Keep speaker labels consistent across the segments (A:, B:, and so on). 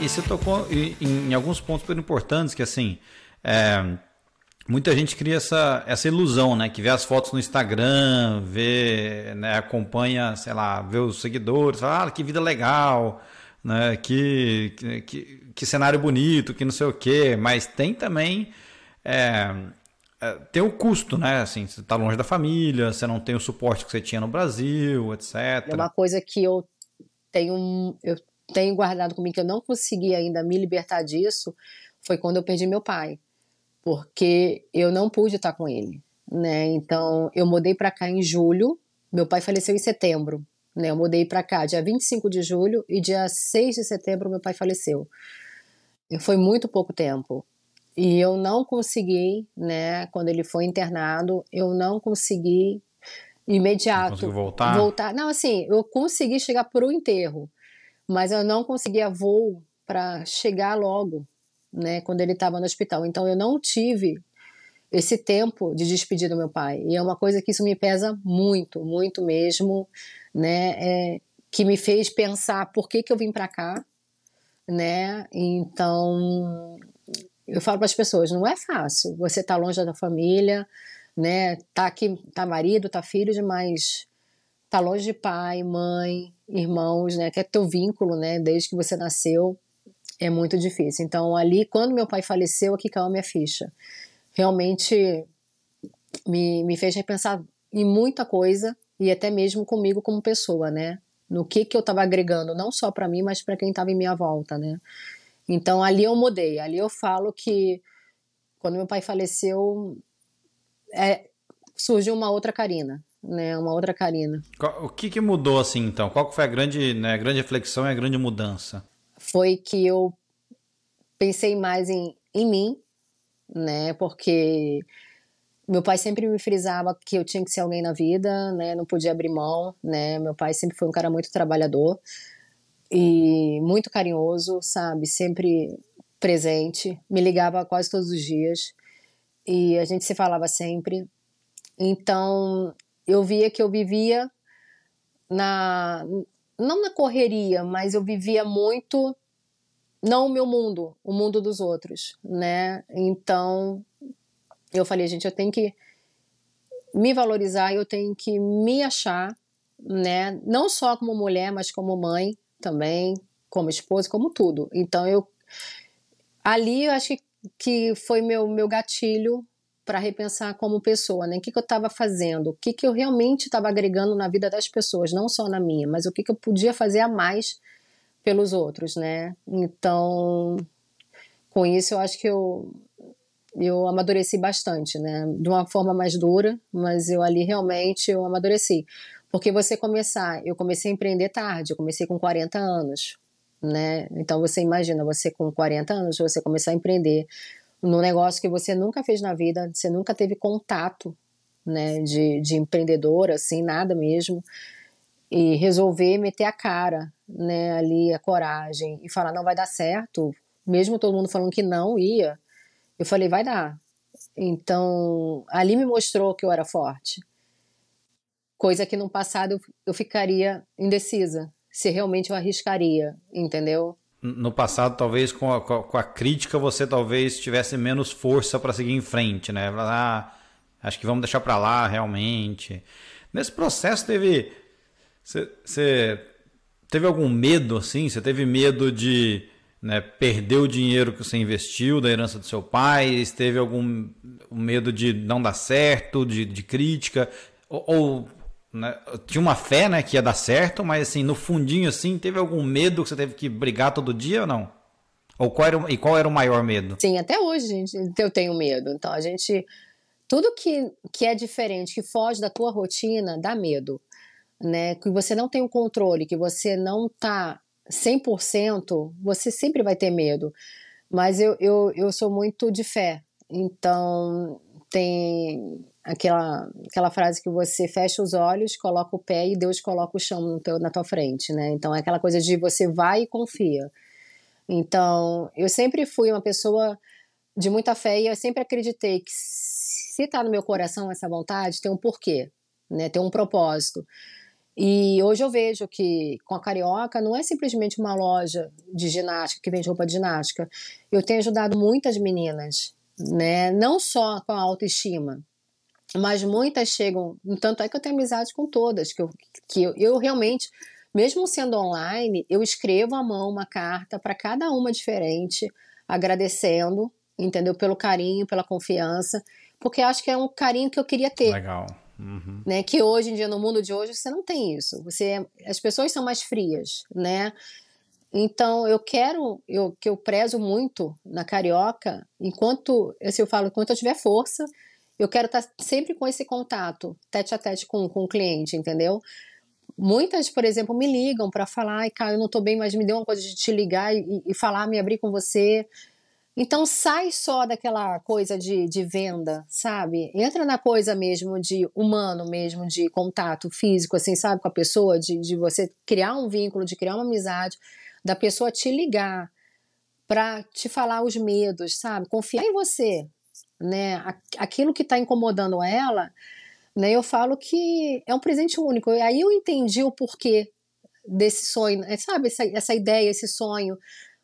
A: e você tocou em, em, alguns pontos super importantes que assim. É, muita gente cria essa, essa ilusão, né? Que vê as fotos no Instagram, vê, né, acompanha, sei lá, vê os seguidores, fala, ah, que vida legal, né? Que, que, que cenário bonito, que não sei o quê. Mas tem também. É, é, tem o custo, né? Assim, você está longe da família, você não tem o suporte que você tinha no Brasil, etc.
B: É uma coisa que eu tenho, eu tenho guardado comigo que eu não consegui ainda me libertar disso foi quando eu perdi meu pai, porque eu não pude estar com ele, né? Então eu mudei para cá em julho, meu pai faleceu em setembro, né? Eu mudei para cá dia 25 de julho e dia 6 de setembro meu pai faleceu. Foi muito pouco tempo. E eu não consegui, né, quando ele foi internado, eu não consegui imediato
A: não voltar.
B: voltar. Não, assim, eu consegui chegar para o enterro, mas eu não conseguia voo para chegar logo, né, quando ele estava no hospital. Então eu não tive esse tempo de despedir do meu pai. E é uma coisa que isso me pesa muito, muito mesmo, né, é, que me fez pensar por que que eu vim para cá, né? Então eu falo para as pessoas, não é fácil. Você tá longe da família, né? Tá aqui, tá marido, tá filho, mas tá longe de pai, mãe, irmãos, né? Que é teu vínculo, né? Desde que você nasceu, é muito difícil. Então, ali, quando meu pai faleceu, aqui caiu a minha ficha. Realmente me, me fez repensar em muita coisa e até mesmo comigo como pessoa, né? No que que eu estava agregando, não só para mim, mas para quem estava em minha volta, né? Então ali eu mudei, ali eu falo que quando meu pai faleceu, é, surgiu uma outra Karina, né? Uma outra Karina.
A: O que, que mudou assim então? Qual foi a grande, né, a grande reflexão e a grande mudança?
B: Foi que eu pensei mais em, em mim, né? Porque meu pai sempre me frisava que eu tinha que ser alguém na vida, né? Não podia abrir mão, né? Meu pai sempre foi um cara muito trabalhador e muito carinhoso, sabe? Sempre presente, me ligava quase todos os dias e a gente se falava sempre. Então eu via que eu vivia na não na correria, mas eu vivia muito não o meu mundo, o mundo dos outros, né? Então eu falei, gente, eu tenho que me valorizar, eu tenho que me achar, né? Não só como mulher, mas como mãe, também, como esposa, como tudo. Então eu ali eu acho que, que foi meu meu gatilho para repensar como pessoa, né? O que, que eu estava fazendo? O que, que eu realmente estava agregando na vida das pessoas, não só na minha, mas o que, que eu podia fazer a mais pelos outros, né? Então, com isso eu acho que eu eu amadureci bastante, né? De uma forma mais dura, mas eu ali realmente eu amadureci. Porque você começar, eu comecei a empreender tarde, eu comecei com 40 anos, né? Então você imagina, você com 40 anos, você começar a empreender num negócio que você nunca fez na vida, você nunca teve contato, né, de, de empreendedor, assim, nada mesmo, e resolver meter a cara, né, ali, a coragem, e falar, não vai dar certo, mesmo todo mundo falando que não ia, eu falei, vai dar. Então, ali me mostrou que eu era forte, Coisa que no passado eu, eu ficaria indecisa, se realmente eu arriscaria, entendeu?
A: No passado, talvez com a, com a crítica, você talvez tivesse menos força para seguir em frente, né? Ah, acho que vamos deixar para lá, realmente. Nesse processo, teve. Você teve algum medo, assim? Você teve medo de né, perder o dinheiro que você investiu da herança do seu pai? Teve algum medo de não dar certo, de, de crítica? Ou, ou né? Tinha uma fé, né, que ia dar certo, mas assim, no fundinho assim, teve algum medo que você teve que brigar todo dia ou não? Ou qual era, e qual era o maior medo?
B: Sim, até hoje, gente, eu tenho medo. Então a gente tudo que, que é diferente, que foge da tua rotina, dá medo, né? Que você não tem o controle, que você não tá 100%, você sempre vai ter medo. Mas eu, eu, eu sou muito de fé. Então, tem aquela, aquela frase que você fecha os olhos, coloca o pé e Deus coloca o chão teu, na tua frente, né? Então é aquela coisa de você vai e confia. Então, eu sempre fui uma pessoa de muita fé e eu sempre acreditei que se está no meu coração essa vontade, tem um porquê, né? Tem um propósito. E hoje eu vejo que com a Carioca não é simplesmente uma loja de ginástica que vende roupa de ginástica. Eu tenho ajudado muitas meninas, né? Não só com a autoestima, mas muitas chegam. Tanto é que eu tenho amizade com todas, que eu, que eu, eu realmente, mesmo sendo online, eu escrevo à mão uma carta para cada uma diferente, agradecendo, entendeu? Pelo carinho, pela confiança, porque acho que é um carinho que eu queria ter.
A: Legal. Uhum.
B: Né, que hoje em dia, no mundo de hoje, você não tem isso. Você, é, as pessoas são mais frias, né? Então, eu quero, eu, que eu prezo muito na carioca, enquanto, assim, eu falo, enquanto eu tiver força, eu quero estar sempre com esse contato, tete a tete com, com o cliente, entendeu? Muitas, por exemplo, me ligam para falar, ai, cara, eu não estou bem, mas me deu uma coisa de te ligar e, e falar, me abrir com você. Então sai só daquela coisa de, de venda, sabe? Entra na coisa mesmo de humano mesmo, de contato físico, assim, sabe, com a pessoa, de, de você criar um vínculo, de criar uma amizade, da pessoa te ligar para te falar os medos, sabe? Confiar em você, né? Aquilo que está incomodando ela, né? Eu falo que é um presente único. E aí eu entendi o porquê desse sonho, né? sabe? Essa, essa ideia, esse sonho,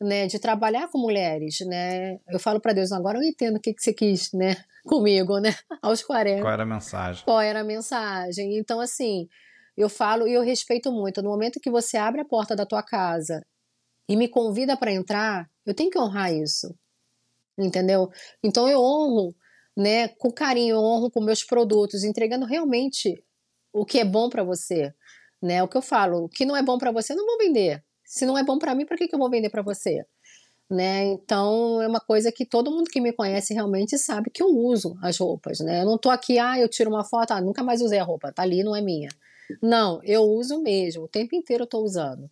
B: né? De trabalhar com mulheres, né? Eu falo para Deus, agora eu entendo o que, que você quis, né? Comigo, né? Aos 40.
A: Qual era a mensagem?
B: Qual era a mensagem? Então, assim, eu falo e eu respeito muito. No momento que você abre a porta da tua casa e me convida para entrar, eu tenho que honrar isso entendeu? Então eu honro, né, com carinho, eu honro com meus produtos, entregando realmente o que é bom para você, né? O que eu falo, o que não é bom para você, eu não vou vender. Se não é bom para mim, por que, que eu vou vender para você? Né? Então é uma coisa que todo mundo que me conhece realmente sabe que eu uso as roupas, né? Eu não tô aqui, ah, eu tiro uma foto, ah, nunca mais usei a roupa, tá ali, não é minha. Não, eu uso mesmo, o tempo inteiro eu tô usando.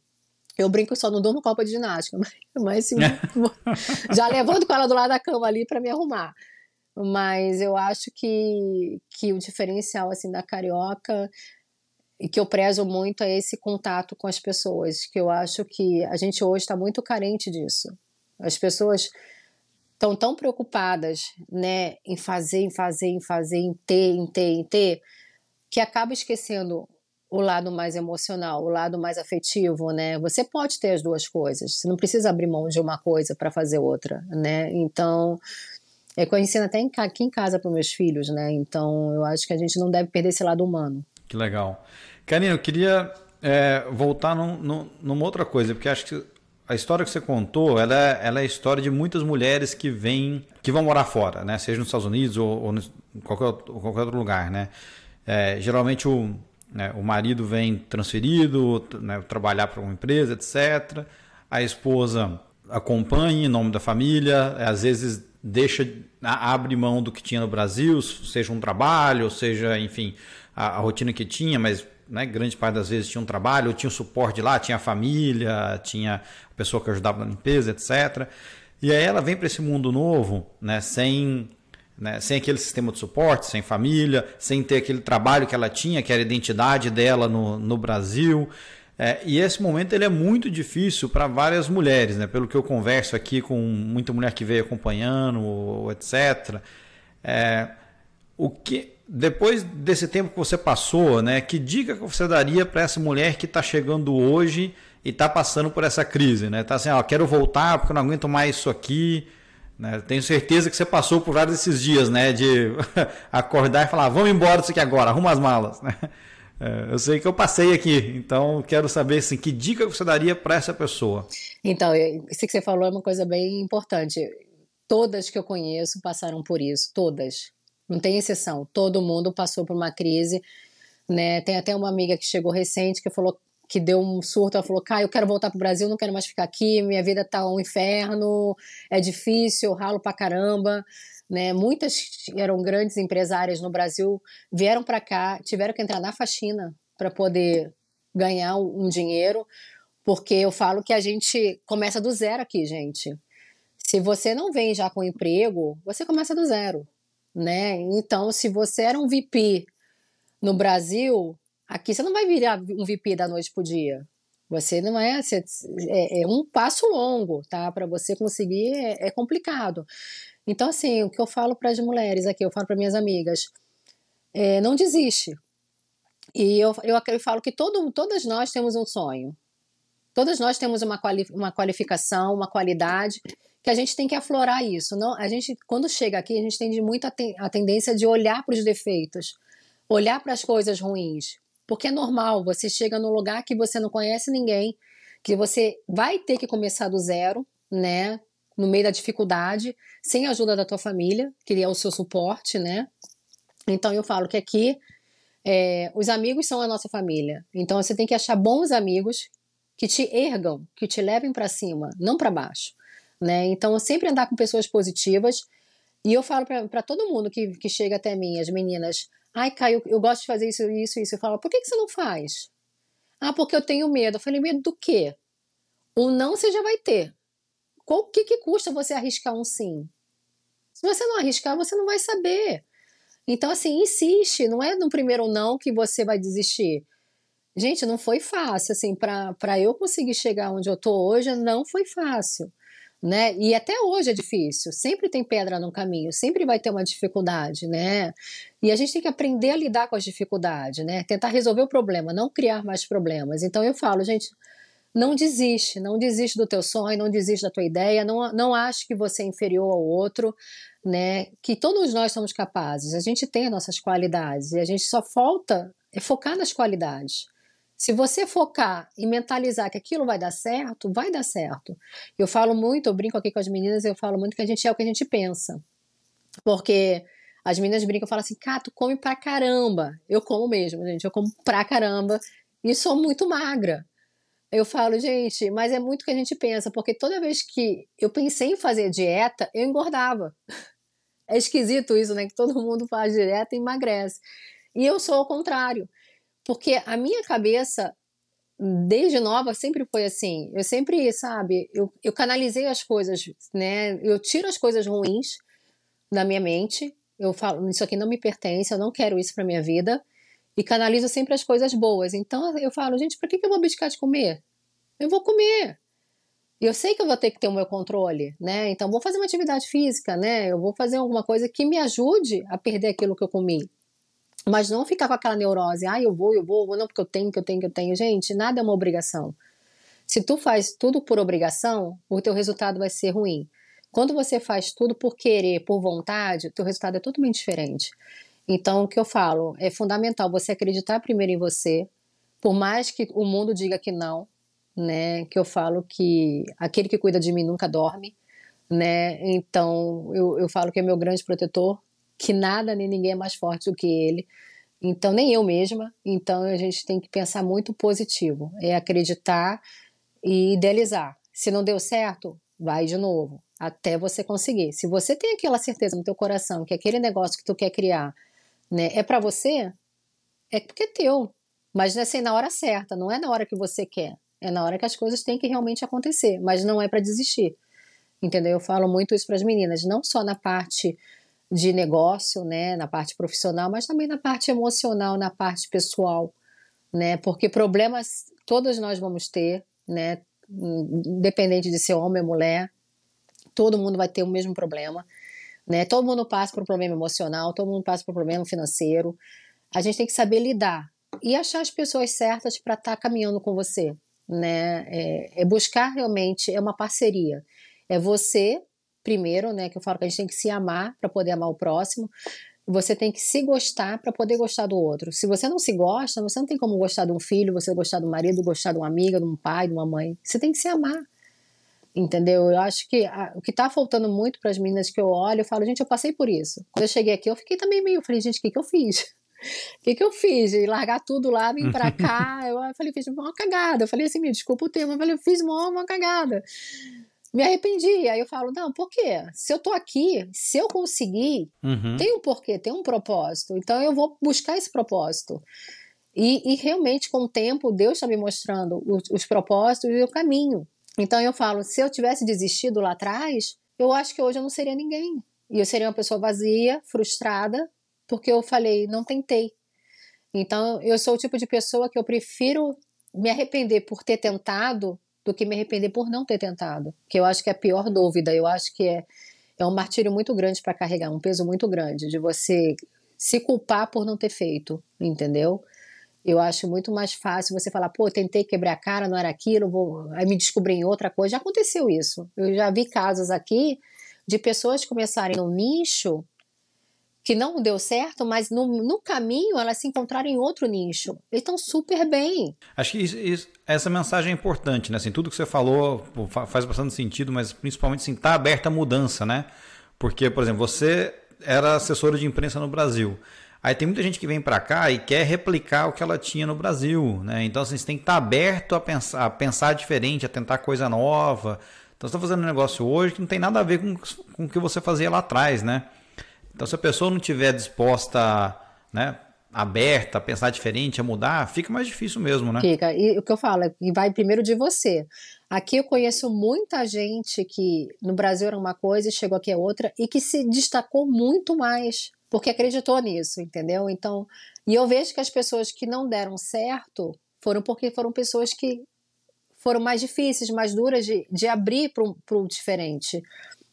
B: Eu brinco só não durmo com roupa de ginástica, mas, mas sim, já levanto com ela do lado da cama ali para me arrumar. Mas eu acho que, que o diferencial assim da carioca e que eu prezo muito é esse contato com as pessoas, que eu acho que a gente hoje está muito carente disso. As pessoas estão tão preocupadas, né, em fazer, em fazer, em fazer, em ter, em ter, em ter, que acaba esquecendo o lado mais emocional, o lado mais afetivo, né? Você pode ter as duas coisas. Você não precisa abrir mão de uma coisa para fazer outra, né? Então, é que eu ensino até aqui em casa para meus filhos, né? Então, eu acho que a gente não deve perder esse lado humano.
A: Que legal. Karina, eu queria é, voltar num, num, numa outra coisa, porque acho que a história que você contou, ela é, ela é a história de muitas mulheres que vêm, que vão morar fora, né? Seja nos Estados Unidos ou, ou em qualquer, qualquer outro lugar, né? É, geralmente o, né? O marido vem transferido, né, trabalhar para uma empresa, etc. A esposa acompanha em nome da família, às vezes deixa, abre mão do que tinha no Brasil, seja um trabalho, seja, enfim, a, a rotina que tinha, mas né, grande parte das vezes tinha um trabalho, tinha um suporte lá, tinha a família, tinha a pessoa que ajudava na limpeza, etc. E aí ela vem para esse mundo novo, né, sem né? sem aquele sistema de suporte, sem família, sem ter aquele trabalho que ela tinha, que era a identidade dela no, no Brasil. É, e esse momento ele é muito difícil para várias mulheres, né? pelo que eu converso aqui com muita mulher que veio acompanhando, etc. É, o que depois desse tempo que você passou, né, que dica que você daria para essa mulher que está chegando hoje e está passando por essa crise, né? Tá assim, ó, quero voltar porque eu não aguento mais isso aqui. Né? Tenho certeza que você passou por vários desses dias, né? De acordar e falar, vamos embora disso aqui agora, arruma as malas. Né? É, eu sei que eu passei aqui, então quero saber assim, que dica você daria para essa pessoa.
B: Então, isso que você falou é uma coisa bem importante. Todas que eu conheço passaram por isso, todas. Não tem exceção. Todo mundo passou por uma crise. Né? Tem até uma amiga que chegou recente que falou que deu um surto, ela falou: Cara, eu quero voltar pro Brasil, não quero mais ficar aqui, minha vida tá um inferno, é difícil, eu ralo pra caramba. Né? Muitas eram grandes empresárias no Brasil, vieram para cá, tiveram que entrar na faxina para poder ganhar um dinheiro, porque eu falo que a gente começa do zero aqui, gente. Se você não vem já com emprego, você começa do zero, né? Então, se você era um VP no Brasil, Aqui você não vai virar um VP da noite pro dia. Você não é, você, é, é, um passo longo, tá? Para você conseguir é, é, complicado. Então, assim, o que eu falo para as mulheres aqui, eu falo para minhas amigas, é, não desiste. E eu, eu, eu falo que todo, todas nós temos um sonho. Todas nós temos uma, quali, uma qualificação, uma qualidade que a gente tem que aflorar isso. Não, a gente, quando chega aqui, a gente tem muito a, ten, a tendência de olhar para os defeitos, olhar para as coisas ruins, porque é normal. Você chega num lugar que você não conhece ninguém, que você vai ter que começar do zero, né? No meio da dificuldade, sem a ajuda da tua família, que é o seu suporte, né? Então eu falo que aqui é, os amigos são a nossa família. Então você tem que achar bons amigos que te ergam, que te levem para cima, não para baixo né? Então, sempre andar com pessoas positivas. E eu falo para todo mundo que, que chega até mim, as meninas, ai, Caio, eu gosto de fazer isso, isso, isso. Eu falo, por que, que você não faz? Ah, porque eu tenho medo. Eu falei, medo do quê? O não você já vai ter. O que, que custa você arriscar um sim? Se você não arriscar, você não vai saber. Então, assim, insiste. Não é no primeiro não que você vai desistir. Gente, não foi fácil. Assim, para eu conseguir chegar onde eu tô hoje, não foi fácil né? E até hoje é difícil, sempre tem pedra no caminho, sempre vai ter uma dificuldade, né? E a gente tem que aprender a lidar com as dificuldades, né? Tentar resolver o problema, não criar mais problemas. Então eu falo, gente, não desiste, não desiste do teu sonho, não desiste da tua ideia, não, não ache que você é inferior ao outro, né? Que todos nós somos capazes, a gente tem as nossas qualidades e a gente só falta é focar nas qualidades. Se você focar e mentalizar que aquilo vai dar certo, vai dar certo. Eu falo muito, eu brinco aqui com as meninas, eu falo muito que a gente é o que a gente pensa. Porque as meninas brincam e falam assim, cara, tu come pra caramba. Eu como mesmo, gente, eu como pra caramba e sou muito magra. Eu falo, gente, mas é muito o que a gente pensa, porque toda vez que eu pensei em fazer dieta, eu engordava. É esquisito isso, né? Que todo mundo faz dieta e emagrece. E eu sou ao contrário. Porque a minha cabeça, desde nova, sempre foi assim. Eu sempre, sabe, eu, eu canalizei as coisas, né? Eu tiro as coisas ruins da minha mente. Eu falo, isso aqui não me pertence, eu não quero isso para minha vida. E canalizo sempre as coisas boas. Então eu falo, gente, para que, que eu vou abdicar de comer? Eu vou comer. Eu sei que eu vou ter que ter o meu controle, né? Então vou fazer uma atividade física, né? Eu vou fazer alguma coisa que me ajude a perder aquilo que eu comi. Mas não ficar com aquela neurose, ah, eu vou, eu vou, eu vou, não, porque eu tenho, que eu tenho, que eu tenho. Gente, nada é uma obrigação. Se tu faz tudo por obrigação, o teu resultado vai ser ruim. Quando você faz tudo por querer, por vontade, o teu resultado é totalmente diferente. Então, o que eu falo, é fundamental você acreditar primeiro em você, por mais que o mundo diga que não, né? Que eu falo que aquele que cuida de mim nunca dorme, né? Então, eu, eu falo que é meu grande protetor, que nada nem ninguém é mais forte do que ele. Então, nem eu mesma. Então, a gente tem que pensar muito positivo. É acreditar e idealizar. Se não deu certo, vai de novo, até você conseguir. Se você tem aquela certeza no teu coração que aquele negócio que tu quer criar né, é para você, é porque é teu. Mas não é assim na hora certa, não é na hora que você quer. É na hora que as coisas têm que realmente acontecer, mas não é para desistir. Entendeu? Eu falo muito isso para as meninas, não só na parte de negócio, né, na parte profissional, mas também na parte emocional, na parte pessoal, né? Porque problemas todos nós vamos ter, né? Independente de ser homem ou mulher, todo mundo vai ter o mesmo problema, né? Todo mundo passa por um problema emocional, todo mundo passa por um problema financeiro. A gente tem que saber lidar e achar as pessoas certas para estar tá caminhando com você, né? É, é buscar realmente é uma parceria. É você primeiro, né? Que eu falo que a gente tem que se amar para poder amar o próximo. Você tem que se gostar para poder gostar do outro. Se você não se gosta, você não tem como gostar de um filho, você gostar do marido, gostar de uma amiga, de um pai, de uma mãe. Você tem que se amar. Entendeu? Eu acho que a, o que está faltando muito para as meninas que eu olho, eu falo, gente, eu passei por isso. Quando eu cheguei aqui, eu fiquei também meio, eu falei, gente, o que, que eu fiz? O que, que eu fiz? E largar tudo lá, vir para cá. Eu falei, fiz uma cagada. Eu falei assim, me desculpa o termo, eu falei, eu fiz uma, uma cagada me arrependi. Aí eu falo, não, por quê? Se eu tô aqui, se eu conseguir, uhum. tem um porquê, tem um propósito. Então eu vou buscar esse propósito. E, e realmente, com o tempo, Deus está me mostrando os, os propósitos e o caminho. Então eu falo, se eu tivesse desistido lá atrás, eu acho que hoje eu não seria ninguém. E eu seria uma pessoa vazia, frustrada, porque eu falei, não tentei. Então eu sou o tipo de pessoa que eu prefiro me arrepender por ter tentado do que me arrepender por não ter tentado. Que eu acho que é a pior dúvida. Eu acho que é, é um martírio muito grande para carregar, um peso muito grande de você se culpar por não ter feito, entendeu? Eu acho muito mais fácil você falar, pô, tentei quebrar a cara, não era aquilo, vou aí me descobri em outra coisa. Já aconteceu isso. Eu já vi casos aqui de pessoas começarem no nicho que não deu certo, mas no, no caminho elas se encontraram em outro nicho. E estão super bem.
A: Acho que isso, isso, essa mensagem é importante, né? Assim, tudo que você falou faz bastante sentido, mas principalmente assim, tá aberta a mudança, né? Porque, por exemplo, você era assessora de imprensa no Brasil. Aí tem muita gente que vem para cá e quer replicar o que ela tinha no Brasil, né? Então assim, você tem que estar tá aberto a pensar, a pensar diferente, a tentar coisa nova. Então você está fazendo um negócio hoje que não tem nada a ver com, com o que você fazia lá atrás, né? Então, se a pessoa não tiver disposta, né, aberta, a pensar diferente, a mudar, fica mais difícil mesmo, né?
B: Fica. E o que eu falo, é e vai primeiro de você. Aqui eu conheço muita gente que no Brasil era uma coisa e chegou aqui é outra e que se destacou muito mais porque acreditou nisso, entendeu? Então, e eu vejo que as pessoas que não deram certo foram porque foram pessoas que foram mais difíceis, mais duras de, de abrir para o diferente.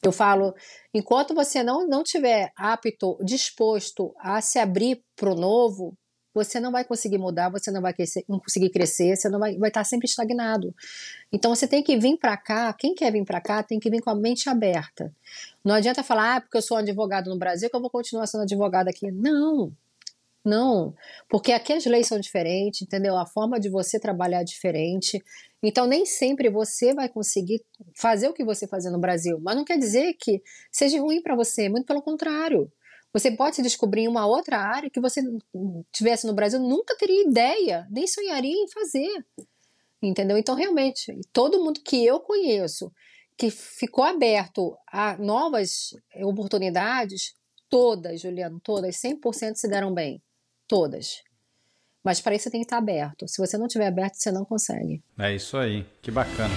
B: Eu falo, enquanto você não, não tiver apto, disposto a se abrir para o novo, você não vai conseguir mudar, você não vai crescer, não conseguir crescer, você não vai, vai estar sempre estagnado. Então você tem que vir para cá, quem quer vir para cá tem que vir com a mente aberta. Não adianta falar, ah, porque eu sou advogado no Brasil que eu vou continuar sendo advogado aqui. Não, não, porque aqui as leis são diferentes, entendeu? A forma de você trabalhar é diferente. Então, nem sempre você vai conseguir fazer o que você fazia no Brasil. Mas não quer dizer que seja ruim para você, muito pelo contrário. Você pode se descobrir em uma outra área que você tivesse no Brasil nunca teria ideia, nem sonharia em fazer. Entendeu? Então, realmente, todo mundo que eu conheço que ficou aberto a novas oportunidades, todas, Juliano, todas, 100% se deram bem. Todas. Mas para isso você tem que estar aberto. Se você não estiver aberto, você não consegue.
A: É isso aí. Que bacana.